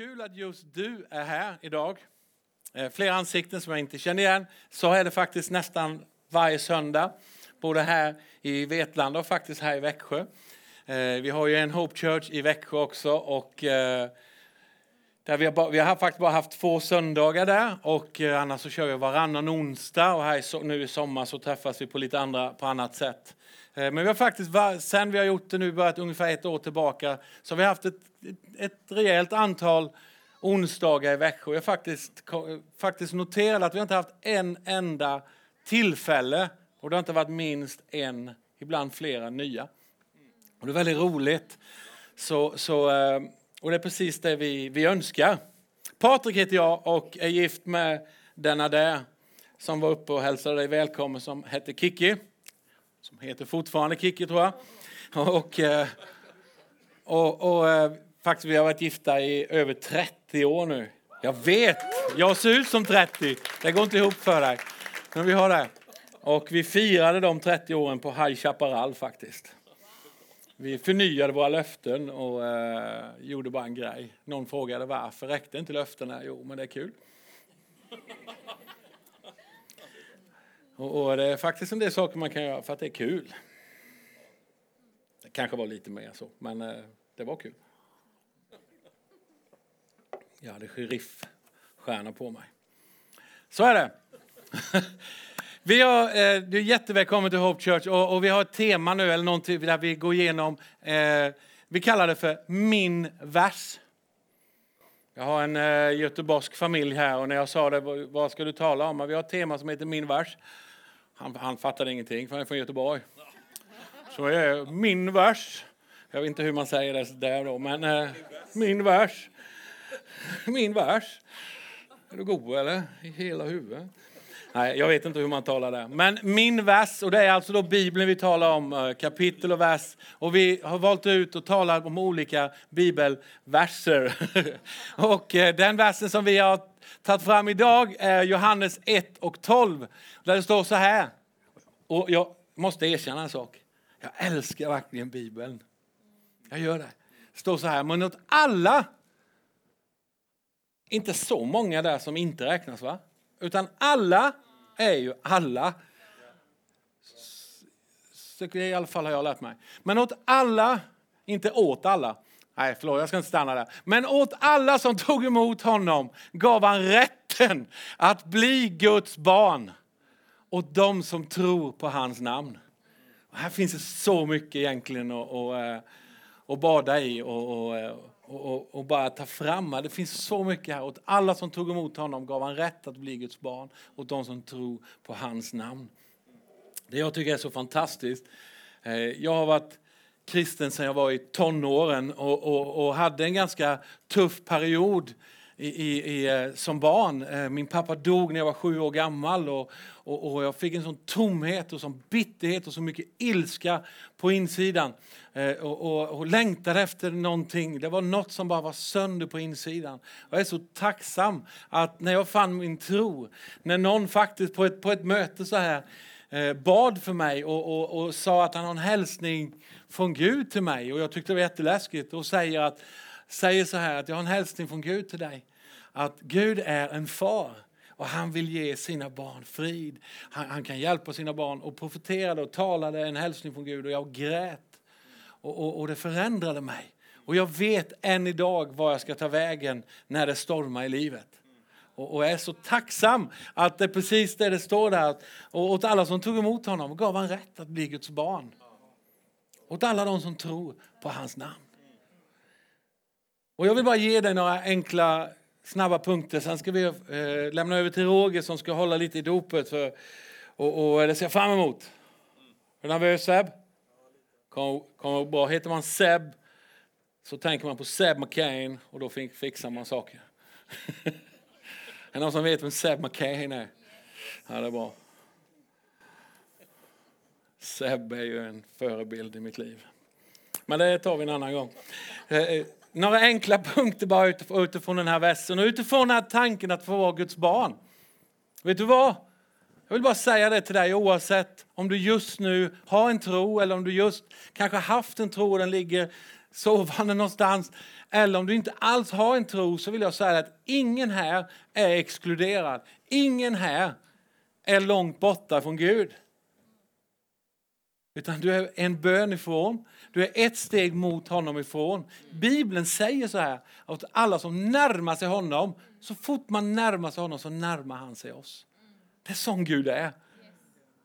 kul att just du är här idag. Eh, Flera ansikten som jag inte känner igen. Så är det faktiskt nästan varje söndag. Både här i Vetlanda och faktiskt här i Växjö. Eh, vi har ju en Hope Church i Växjö också. Och eh, där vi, har bara, vi har faktiskt bara haft två söndagar där. Och annars så kör vi varannan onsdag. Och här i nu i sommar så träffas vi på lite andra, på annat sätt. Eh, men vi har faktiskt, sen vi har gjort det nu, börjat ungefär ett år tillbaka, så har vi haft ett, ett rejält antal onsdagar i Växjö. Jag har faktiskt, faktiskt noterat att vi inte haft en enda tillfälle, och det har inte varit minst en, ibland flera nya. Och det är väldigt roligt. Så, så, eh, och det är precis det vi, vi önskar. Patrik heter jag och är gift med denna där som var uppe och hälsade dig välkommen som hette Kiki. Som heter fortfarande Kikki, tror jag. Och, eh, och, och eh, faktiskt vi har varit gifta i över 30 år nu. Jag vet, jag ser ut som 30. Det går inte ihop för dig. Men vi har det. Och vi firade de 30 åren på High Chaparral faktiskt. Vi förnyade våra löften och eh, gjorde bara en grej. Någon frågade varför räckte inte löftena? Jo, men det är kul. Och, och det är faktiskt en del saker man kan göra för att det är kul. Det kanske var lite mer så, men eh, det var kul. Jag hade sheriffstjärna på mig. Så är det. Vi har, eh, du är jättevälkommen till Hope Church och, och vi har ett tema nu, eller någonting där vi går igenom, eh, vi kallar det för Min vers. Jag har en eh, göteborgsk familj här och när jag sa det, vad, vad ska du tala om? Vi har ett tema som heter Min vers. Han, han fattade ingenting för han är från Göteborg. Så är min vers. Jag vet inte hur man säger det där då, men eh, min vers. Min vers. Är du god eller? I hela huvudet. Nej, jag vet inte hur man talar där. Men min vers, och det är alltså då Bibeln vi talar om, eh, kapitel och vers. Och vi har valt ut och talat om olika bibelverser. och eh, den versen som vi har tagit fram idag är Johannes 1 och 12. Där det står så här. Och jag måste erkänna en sak. Jag älskar verkligen Bibeln. Jag gör det. Det står så här, men åt alla, inte så många där som inte räknas va? Utan alla är ju alla. Så I alla fall har jag lärt mig. Men åt alla, inte åt alla. Nej, förlåt, jag ska inte stanna där. Men åt alla som tog emot honom gav han rätten att bli Guds barn. Åt dem som tror på hans namn. Och här finns det så mycket egentligen att, att, eh, att bada i och, eh, och, och, och, bara ta fram. Det finns så mycket här. Åt alla som tog emot honom gav han rätt att bli Guds barn. Åt de som tror på hans namn. Det jag tycker är så fantastiskt. Eh, jag har varit kristen sedan jag var i tonåren och, och, och hade en ganska tuff period i, i, eh, som barn. Eh, min pappa dog när jag var sju år gammal och, och, och jag fick en sån tomhet och sån bitterhet och så mycket ilska på insidan. Eh, och, och, och längtade efter någonting. Det var något som bara var sönder på insidan. Jag är så tacksam att när jag fann min tro, när någon faktiskt på ett, på ett möte så här bad för mig och, och, och sa att han har en hälsning från Gud till mig och jag tyckte det var jätteläskigt och säger, att, säger så här att jag har en hälsning från Gud till dig. Att Gud är en far och han vill ge sina barn frid. Han, han kan hjälpa sina barn och profeterade och talade en hälsning från Gud och jag grät. Och, och, och det förändrade mig. Och jag vet än idag var jag ska ta vägen när det stormar i livet. Och, och jag är så tacksam att det är precis det det står där. att- Och åt alla som tog emot honom gav han rätt att bli Guds barn. Åt alla de som tror på hans namn. Och jag vill bara ge dig några enkla, snabba punkter. Sen ska vi eh, lämna över till Roger som ska hålla lite i dopet. För, och, och eh, det ser jag fram emot. Är du nervös Seb? Kommer kom bra. Heter man Seb så tänker man på Seb McCain och då fixar man saker. är det någon som vet vem Seb McCain är? Ja, det är bra. Seb är ju en förebild i mitt liv. Men det tar vi en annan gång. Eh, eh, några enkla punkter bara utifrån, utifrån den här versen och utifrån den här tanken att få vara Guds barn. Vet du vad? Jag vill bara säga det till dig oavsett om du just nu har en tro eller om du just kanske haft en tro och den ligger sovande någonstans. Eller om du inte alls har en tro så vill jag säga att ingen här är exkluderad. Ingen här är långt borta från Gud. Utan du är en bön ifrån. Du är ett steg mot honom ifrån. Bibeln säger så här, att alla som närmar sig honom, så fort man närmar sig honom så närmar han sig oss. Det är sån Gud är.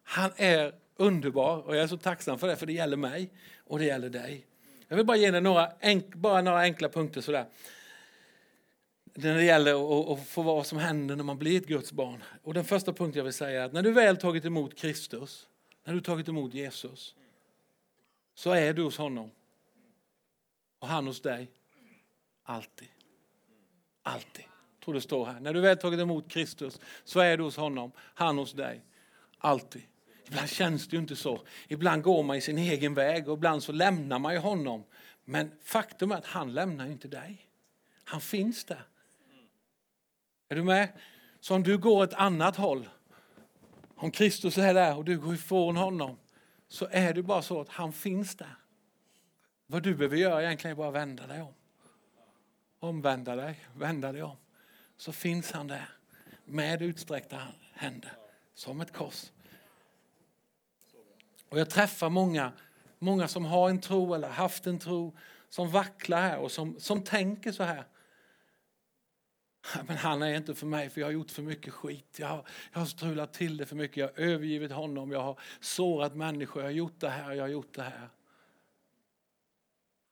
Han är underbar och jag är så tacksam för det, för det gäller mig och det gäller dig. Jag vill bara ge dig några, enk, bara några enkla punkter sådär. När det gäller att, att få vad som händer när man blir ett Guds barn. Och den första punkten jag vill säga är att när du väl tagit emot Kristus, när du tagit emot Jesus, så är du hos honom. Och han hos dig. Alltid. Alltid. Jag tror det står här. När du väl tagit emot Kristus så är du hos honom, han hos dig. Alltid. Ibland känns det ju inte så. Ibland går man i sin egen väg och ibland så lämnar man ju honom. Men faktum är att han lämnar inte dig. Han finns där. Är du med? Så om du går ett annat håll, om Kristus är där och du går ifrån honom, så är det bara så att han finns där. Vad du behöver göra egentligen är bara vända dig om. Omvända dig, vända dig om. Så finns han där med utsträckta händer, som ett kors. Och jag träffar många, många som har en tro eller haft en tro som vacklar här och som, som tänker så här. Men han är inte för mig för jag har gjort för mycket skit. Jag har, jag har strulat till det för mycket. Jag har övergivit honom. Jag har sårat människor. Jag har gjort det här. Jag har gjort det här.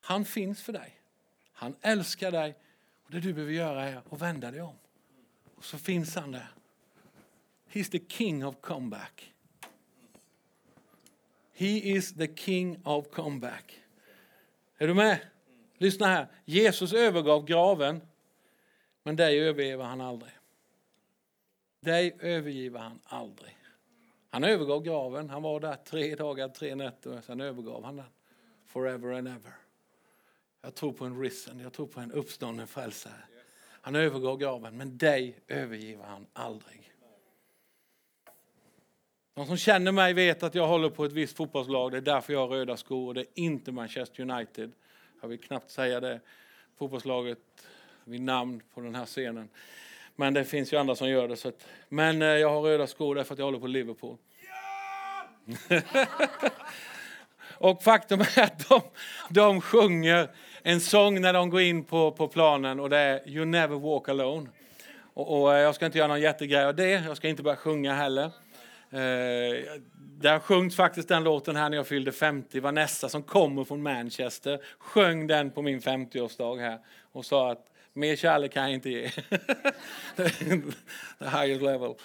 Han finns för dig. Han älskar dig. Och Det du behöver göra är att vända dig om. Och så finns han där. He's the king of comeback. He is the king of comeback. Är du med? Lyssna här. Jesus övergav graven, men dig överger han aldrig. Dig övergiver han aldrig. Han övergav graven. Han var där tre dagar, tre nätter, sen övergav han den. Forever and ever. Jag tror på en risen, jag tror på en uppstånden frälsare. Han övergav graven, men dig övergiver han aldrig. De som känner mig vet att jag håller på ett visst fotbollslag. Det är därför jag har röda skor och det är inte Manchester United. Jag vill knappt säga det fotbollslaget vid namn på den här scenen. Men det finns ju andra som gör det. Så att, men eh, jag har röda skor därför att jag håller på Liverpool. Ja! och faktum är att de, de sjunger en sång när de går in på, på planen och det är You never walk alone. Och, och jag ska inte göra någon jättegrej av det. Jag ska inte börja sjunga heller. Eh, där sjöngs faktiskt den låten här när jag fyllde 50. Vanessa som kommer från Manchester sjöng den på min 50-årsdag här och sa att mer kärlek kan jag inte ge. The highest level.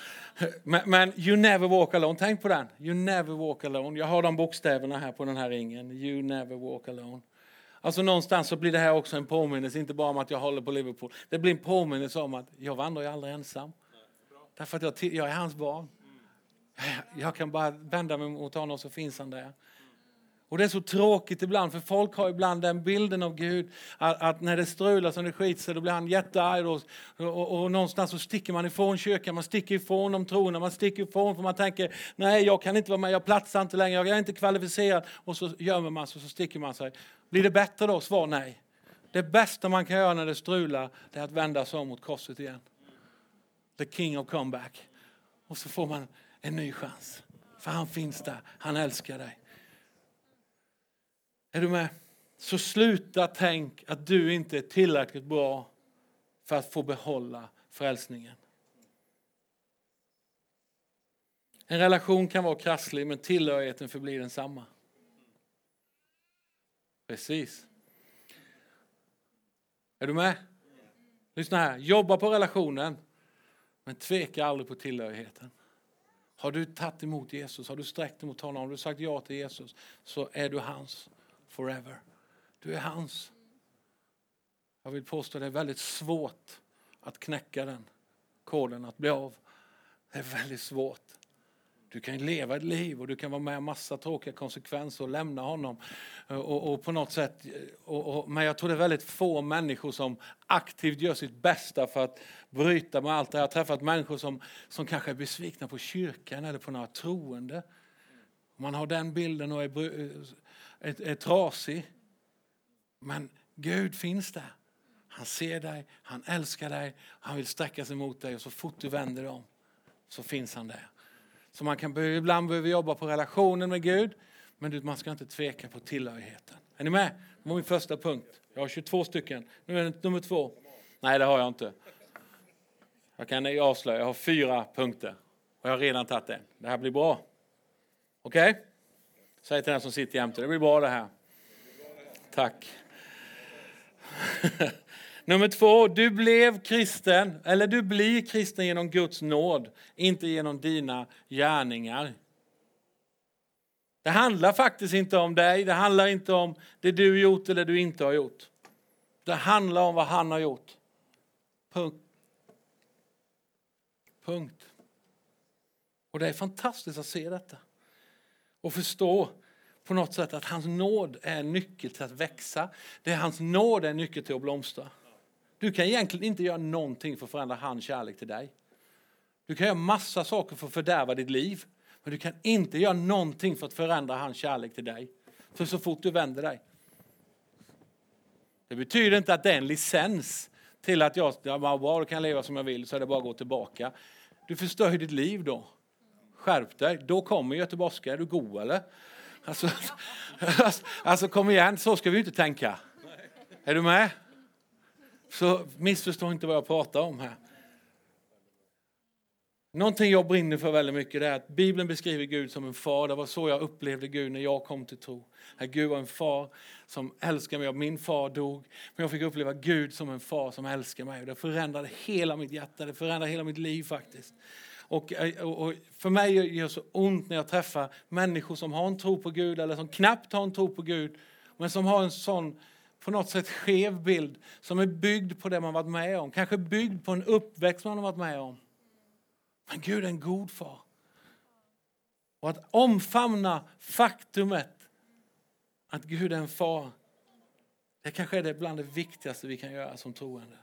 Men, men, You never walk alone, tänk på den. You never walk alone. Jag har de bokstäverna här på den här ringen. You never walk alone. Alltså någonstans så blir det här också en påminnelse, inte bara om att jag håller på Liverpool. Det blir en påminnelse om att jag vandrar ju aldrig ensam. Därför att jag, jag är hans barn. Jag kan bara vända mig mot honom så finns han där. Och det är så tråkigt ibland, för folk har ibland den bilden av Gud att, att när det strular som det skiter sig, då blir han jättearg. Och, och, och, någonstans så sticker man ifrån kyrkan, man sticker ifrån de troende, man sticker ifrån för man tänker nej, jag kan inte vara med, jag platsar inte längre, jag är inte kvalificerad. Och så gömmer man sig och så sticker man sig. Blir det bättre då? Svar nej. Det bästa man kan göra när det strular, det är att vända sig om mot korset igen. The king of comeback. Och så får man en ny chans. För han finns där, han älskar dig. Är du med? Så sluta tänk att du inte är tillräckligt bra för att få behålla frälsningen. En relation kan vara krasslig men tillhörigheten förblir densamma. Precis. Är du med? Lyssna här, jobba på relationen men tveka aldrig på tillhörigheten. Har du tagit emot Jesus, har du sträckt emot honom, har du sagt ja till Jesus, så är du hans forever. Du är hans. Jag vill påstå att det är väldigt svårt att knäcka den koden, att bli av. Det är väldigt svårt. Du kan leva ett liv och du kan vara med om massa tråkiga konsekvenser och lämna honom. Eh, och, och på något sätt, eh, och, och, men jag tror det är väldigt få människor som aktivt gör sitt bästa för att bryta med allt det Jag har träffat människor som, som kanske är besvikna på kyrkan eller på några troende. Man har den bilden och är, eh, är, är trasig. Men Gud finns där. Han ser dig, han älskar dig, han vill sträcka sig mot dig och så fort du vänder dig om så finns han där. Så man kan ibland behöva jobba på relationen med Gud, men man ska inte tveka på tillhörigheten. Är ni med? Det var min första punkt. Jag har 22 stycken. Nu är det nummer två. Nej, det har jag inte. Jag kan avslöja, jag har fyra punkter. Och jag har redan tagit en. Det här blir bra. Okej? Okay? Säg till den som sitter jämte, det blir bra det här. Tack. Nummer två, du blev kristen, eller du blir kristen genom Guds nåd, inte genom dina gärningar. Det handlar faktiskt inte om dig, det handlar inte om det du gjort eller du inte har gjort. Det handlar om vad han har gjort. Punkt. Punkt. Och det är fantastiskt att se detta. Och förstå på något sätt att hans nåd är nyckel till att växa. Det är hans nåd är nyckel till att blomstra. Du kan egentligen inte göra någonting för att förändra hans kärlek till dig. Du kan göra massa saker för att fördärva ditt liv. Men du kan inte göra någonting för att förändra hans kärlek till dig. För så fort du vänder dig. Det betyder inte att det är en licens till att jag ja, bara kan leva som jag vill så är det bara att gå tillbaka. Du förstör ju ditt liv då. Skärp dig. Då kommer göteborgska. Är du god eller? Alltså, alltså, alltså kom igen, så ska vi inte tänka. Är du med? Så missförstå inte vad jag pratar om här. Någonting jag brinner för väldigt mycket är att Bibeln beskriver Gud som en far. Det var så jag upplevde Gud när jag kom till tro. Att Gud var en far som älskade mig. Min far dog. Men jag fick uppleva Gud som en far som älskade mig. Det förändrade hela mitt hjärta, det förändrade hela mitt liv faktiskt. Eh, och, och, för mig gör det så ont när jag träffar människor som har en tro på Gud eller som knappt har en tro på Gud. Men som har en sån på något sätt skev bild som är byggd på det man varit med om. Kanske byggd på en uppväxt man har varit med om. Men Gud är en god far. Och att omfamna faktumet att Gud är en far, det kanske är det bland det viktigaste vi kan göra som troende.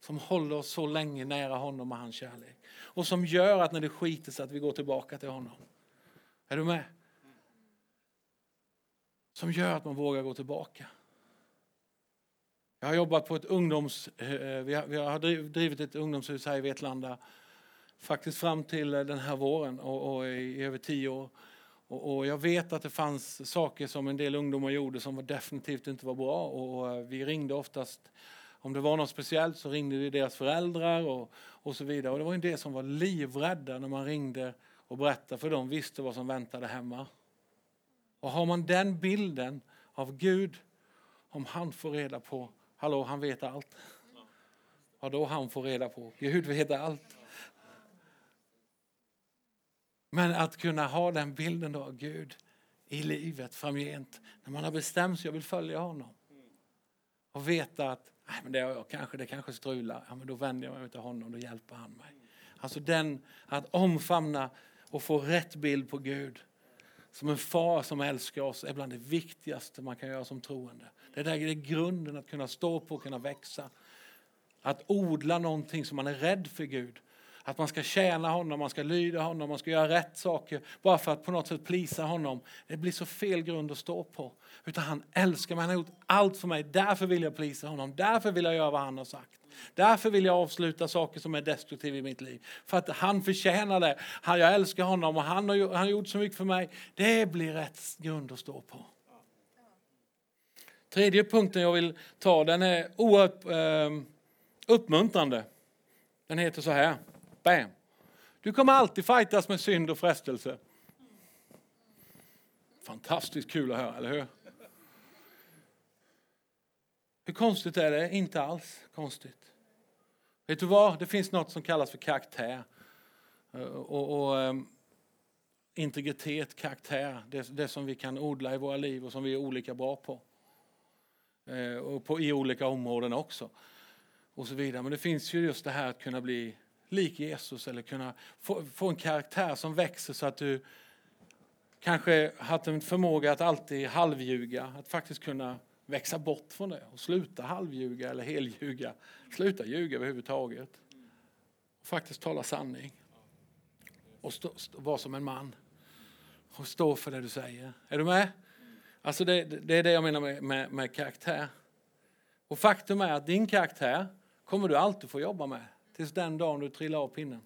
Som håller oss så länge nära honom och hans kärlek. Och som gör att när det skiter sig att vi går tillbaka till honom. Är du med? Som gör att man vågar gå tillbaka. Jag har jobbat på ett ungdoms... Eh, vi har, vi har drivit ett ungdomshus här i Vetlanda faktiskt fram till eh, den här våren och, och i över tio år. Och, och, jag vet att det fanns saker som en del ungdomar gjorde som definitivt inte var bra och, och eh, vi ringde oftast om det var något speciellt så ringde vi deras föräldrar och, och så vidare. Och det var en del som var livrädda när man ringde och berättade för de visste vad som väntade hemma. Och har man den bilden av Gud, om han får reda på, hallå han vet allt. Ja då han får reda på, Gud vet allt. Men att kunna ha den bilden av Gud i livet framgent. När man har bestämt sig, jag vill följa honom. Och veta att nej, men det, jag, kanske, det kanske strular, ja, men då vänder jag mig till honom, då hjälper han mig. Alltså den, att omfamna och få rätt bild på Gud som en far som älskar oss är bland det viktigaste man kan göra som troende. Det, där, är grunden att kunna stå på och kunna växa. Att odla någonting som man är rädd för Gud att man ska tjäna honom, man ska lyda honom, man ska göra rätt saker bara för att på något sätt plisa honom. Det blir så fel grund att stå på. Utan han älskar mig, han har gjort allt för mig. Därför vill jag plisa honom, därför vill jag göra vad han har sagt. Därför vill jag avsluta saker som är destruktiva i mitt liv. För att han förtjänar det. Jag älskar honom och han har, han har gjort så mycket för mig. Det blir rätt grund att stå på. Tredje punkten jag vill ta, den är oerhört eh, uppmuntrande. Den heter så här. Bam. Du kommer alltid fightas med synd och frestelse. Fantastiskt kul att höra, eller hur? Hur konstigt är det? Inte alls konstigt. Vet du vad? Det finns något som kallas för karaktär. Eh, och, och um, integritet, karaktär, det, det, som vi kan odla i våra liv och som vi är olika bra på. Eh, och på, i olika områden också. Och så vidare. Men det finns ju just det här att kunna bli lik Jesus eller kunna få, få en karaktär som växer så att du kanske haft en förmåga att alltid halvljuga, att faktiskt kunna växa bort från det och sluta halvljuga eller helljuga, Sluta ljuga överhuvudtaget. Och faktiskt tala sanning. Och stå, stå, vara som en man. Och stå för det du säger. Är du med? Alltså det, det är det jag menar med, med, med karaktär. Och faktum är att din karaktär kommer du alltid få jobba med tills den dagen du trillar av pinnen.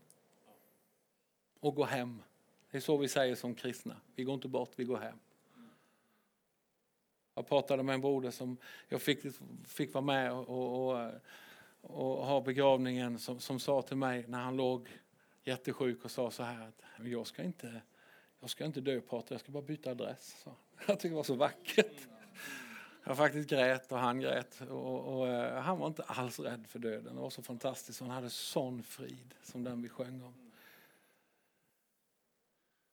Och går hem. Det är så vi säger som kristna. Vi går inte bort, vi går hem. Jag pratade med en broder som jag fick, fick vara med och, och, och ha begravningen som, som sa till mig när han låg jättesjuk och sa så här att jag ska inte, jag ska inte dö Patrik, jag ska bara byta adress. Så. Jag tycker det var så vackert. Jag faktiskt grät och han grät. Och, och, och, eh, han var inte alls rädd för döden. Det var så fantastiskt. Han hade sån frid som den vi sjöng om.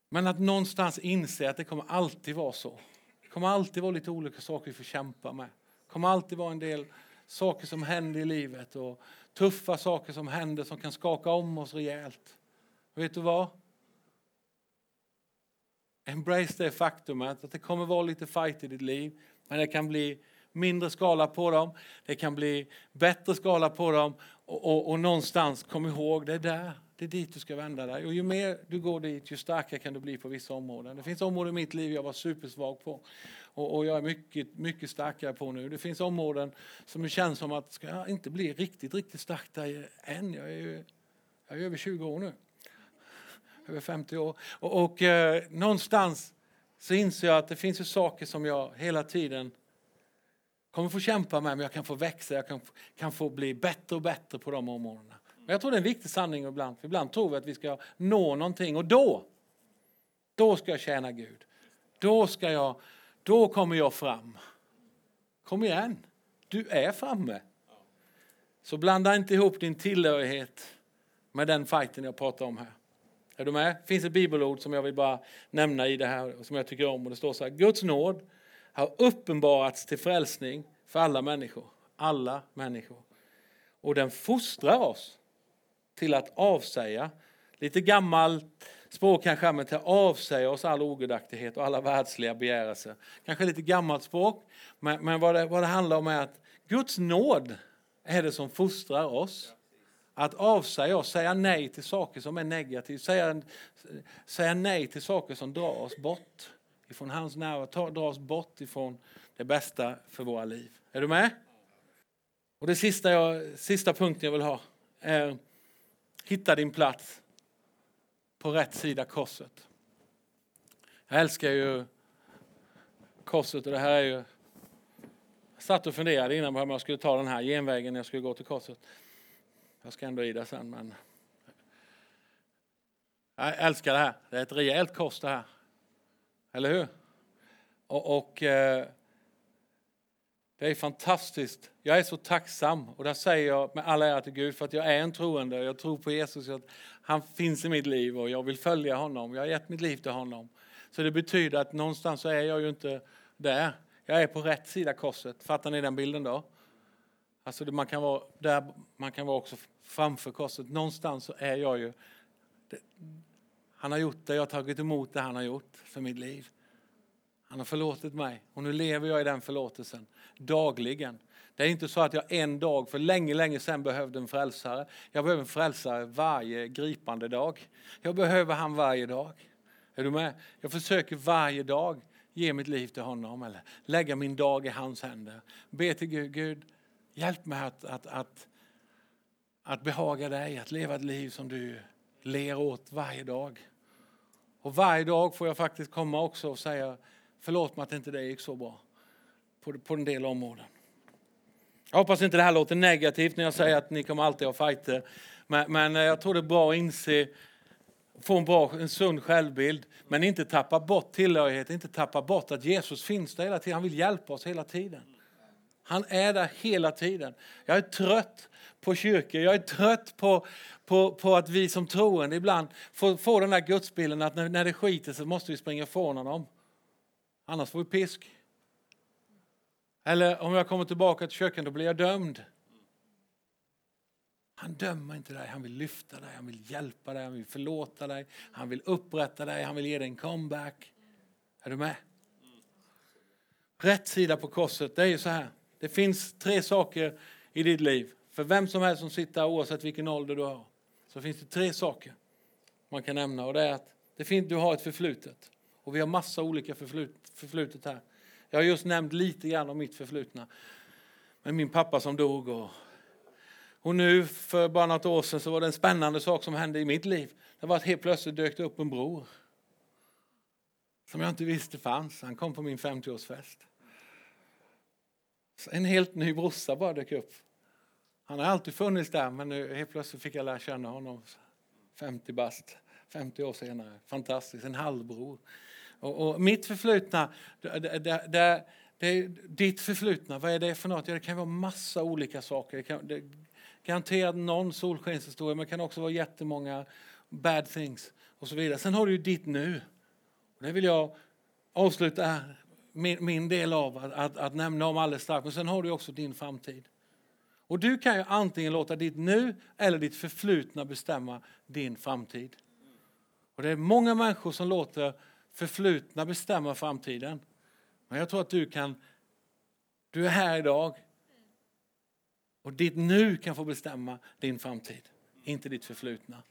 Men att någonstans inse att det kommer alltid vara så. Det kommer alltid vara lite olika saker vi får kämpa med. Det kommer alltid vara en del saker som händer i livet och tuffa saker som händer som kan skaka om oss rejält. vet du vad? Embrace det faktumet att det kommer vara lite fight i ditt liv. Men det kan bli mindre skala på dem, det kan bli bättre skala på dem. Och, och, och någonstans, kom ihåg, det är där, det är dit du ska vända dig. Och ju mer du går dit, ju starkare kan du bli på vissa områden. Det finns områden i mitt liv jag var supersvag på. Och, och jag är mycket, mycket starkare på nu. Det finns områden som det känns som att, ska jag inte bli riktigt, riktigt stark där än? Jag är ju jag är över 20 år nu. Över 50 år. Och, och eh, någonstans så inser jag att det finns ju saker som jag hela tiden kommer få kämpa med, men jag kan få växa, jag kan, kan få bli bättre och bättre på de områdena. Men jag tror det är en viktig sanning ibland, för ibland tror vi att vi ska nå någonting och då, då ska jag tjäna Gud. Då ska jag, då kommer jag fram. Kom igen, du är framme. Så blanda inte ihop din tillhörighet med den fighten jag pratar om här. Är du med? Det finns ett bibelord som jag vill bara nämna i det här som jag tycker om. Och det står så här, Guds nåd har uppenbarats till frälsning för alla människor. Alla människor. Och den fostrar oss till att avsäga, lite gammalt språk kanske, men till att avsäga oss all ogudaktighet och alla världsliga begärelser. Kanske lite gammalt språk, men, men vad, det, vad det handlar om är att Guds nåd är det som fostrar oss att avsäga oss, säga nej till saker som är negativa, säga, säga nej till saker som drar oss bort ifrån hans närvaro, drar oss bort ifrån det bästa för våra liv. Är du med? Och det sista, jag, sista punkten jag vill ha är hitta din plats på rätt sida korset. Jag älskar ju korset och det här är ju... Jag satt och funderade innan på om jag skulle ta den här genvägen när jag skulle gå till korset. Jag ska ändå i det sen, men jag älskar det här. Det är ett rejält kors det här. Eller hur? Och, och eh, det är fantastiskt. Jag är så tacksam och där säger jag med all ära till Gud för att jag är en troende. Jag tror på Jesus, att han finns i mitt liv och jag vill följa honom. Jag har gett mitt liv till honom. Så det betyder att någonstans så är jag ju inte där. Jag är på rätt sida korset. Fattar ni den bilden då? Alltså man kan vara där, man kan vara också framför korset. Någonstans så är jag ju... Det, han har gjort det, jag har tagit emot det han har gjort för mitt liv. Han har förlåtit mig och nu lever jag i den förlåtelsen dagligen. Det är inte så att jag en dag för länge, länge sedan behövde en frälsare. Jag behöver en frälsare varje gripande dag. Jag behöver han varje dag. Är du med? Jag försöker varje dag ge mitt liv till honom eller lägga min dag i hans händer. Be till Gud, Gud Hjälp mig att, att, att, att behaga dig, att leva ett liv som du ler åt varje dag. Och varje dag får jag faktiskt komma också och säga förlåt mig att inte det gick så bra på, på en del områden. Jag hoppas inte det här låter negativt när jag säger att ni kommer alltid ha fighter. Men, men eh, jag tror det är bra att inse, få en, bra, en sund självbild, men inte tappa bort tillhörighet, inte tappa bort att Jesus finns där hela tiden. Han vill hjälpa oss hela tiden. Han är där hela tiden. Jag är trött på kyrkor. Jag är trött på, på, på att vi som troende ibland får, får den där gudsbilden att när, när det skiter så måste vi springa ifrån honom. Annars får vi pisk. Eller om jag kommer tillbaka till kyrkan då blir jag dömd. Han dömer inte dig, han vill lyfta dig, han vill hjälpa dig, han vill förlåta dig, han vill upprätta dig, han vill ge dig en comeback. Är du med? Rätt sida på korset, det är ju så här. Det finns tre saker i ditt liv. För vem som helst som sitter här, oavsett vilken ålder du har, så finns det tre saker man kan nämna. Och det är att det finns, du har ett förflutet. Och vi har massa olika förflut, förflutet här. Jag har just nämnt lite grann om mitt förflutna. Med min pappa som dog. Och, och nu för bara något år sedan så var det en spännande sak som hände i mitt liv. Det var att helt plötsligt dök det upp en bror. Som jag inte visste fanns. Han kom på min 50-årsfest. En helt ny brorsa bara dök upp. Han har alltid funnits där men nu helt plötsligt fick jag lära känna honom. 50 bast, 50 år senare. Fantastiskt, en halvbror. Och, och mitt förflutna, det, det, det, det, ditt förflutna, vad är det för något? Ja, det kan vara massa olika saker. Det kan, det, garanterat någon solskenshistoria, men det kan också vara jättemånga bad things och så vidare. Sen har du ju ditt nu. Och det vill jag avsluta min, min del av att, att, att nämna om alldeles strax. Men sen har du också din framtid. Och du kan ju antingen låta ditt nu eller ditt förflutna bestämma din framtid. Och det är många människor som låter förflutna bestämma framtiden. Men jag tror att du kan, du är här idag och ditt nu kan få bestämma din framtid, inte ditt förflutna.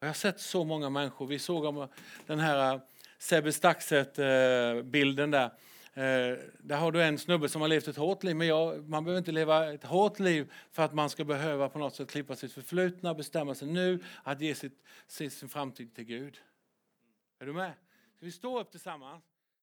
Jag har sett så många människor, vi såg om den här Sebbe Staxet-bilden eh, där. Eh, där har du en snubbe som har levt ett hårt liv, men jag, man behöver inte leva ett hårt liv för att man ska behöva på något sätt klippa sitt förflutna, bestämma sig nu att ge sitt, sin framtid till Gud. Är du med? Ska vi stå upp tillsammans?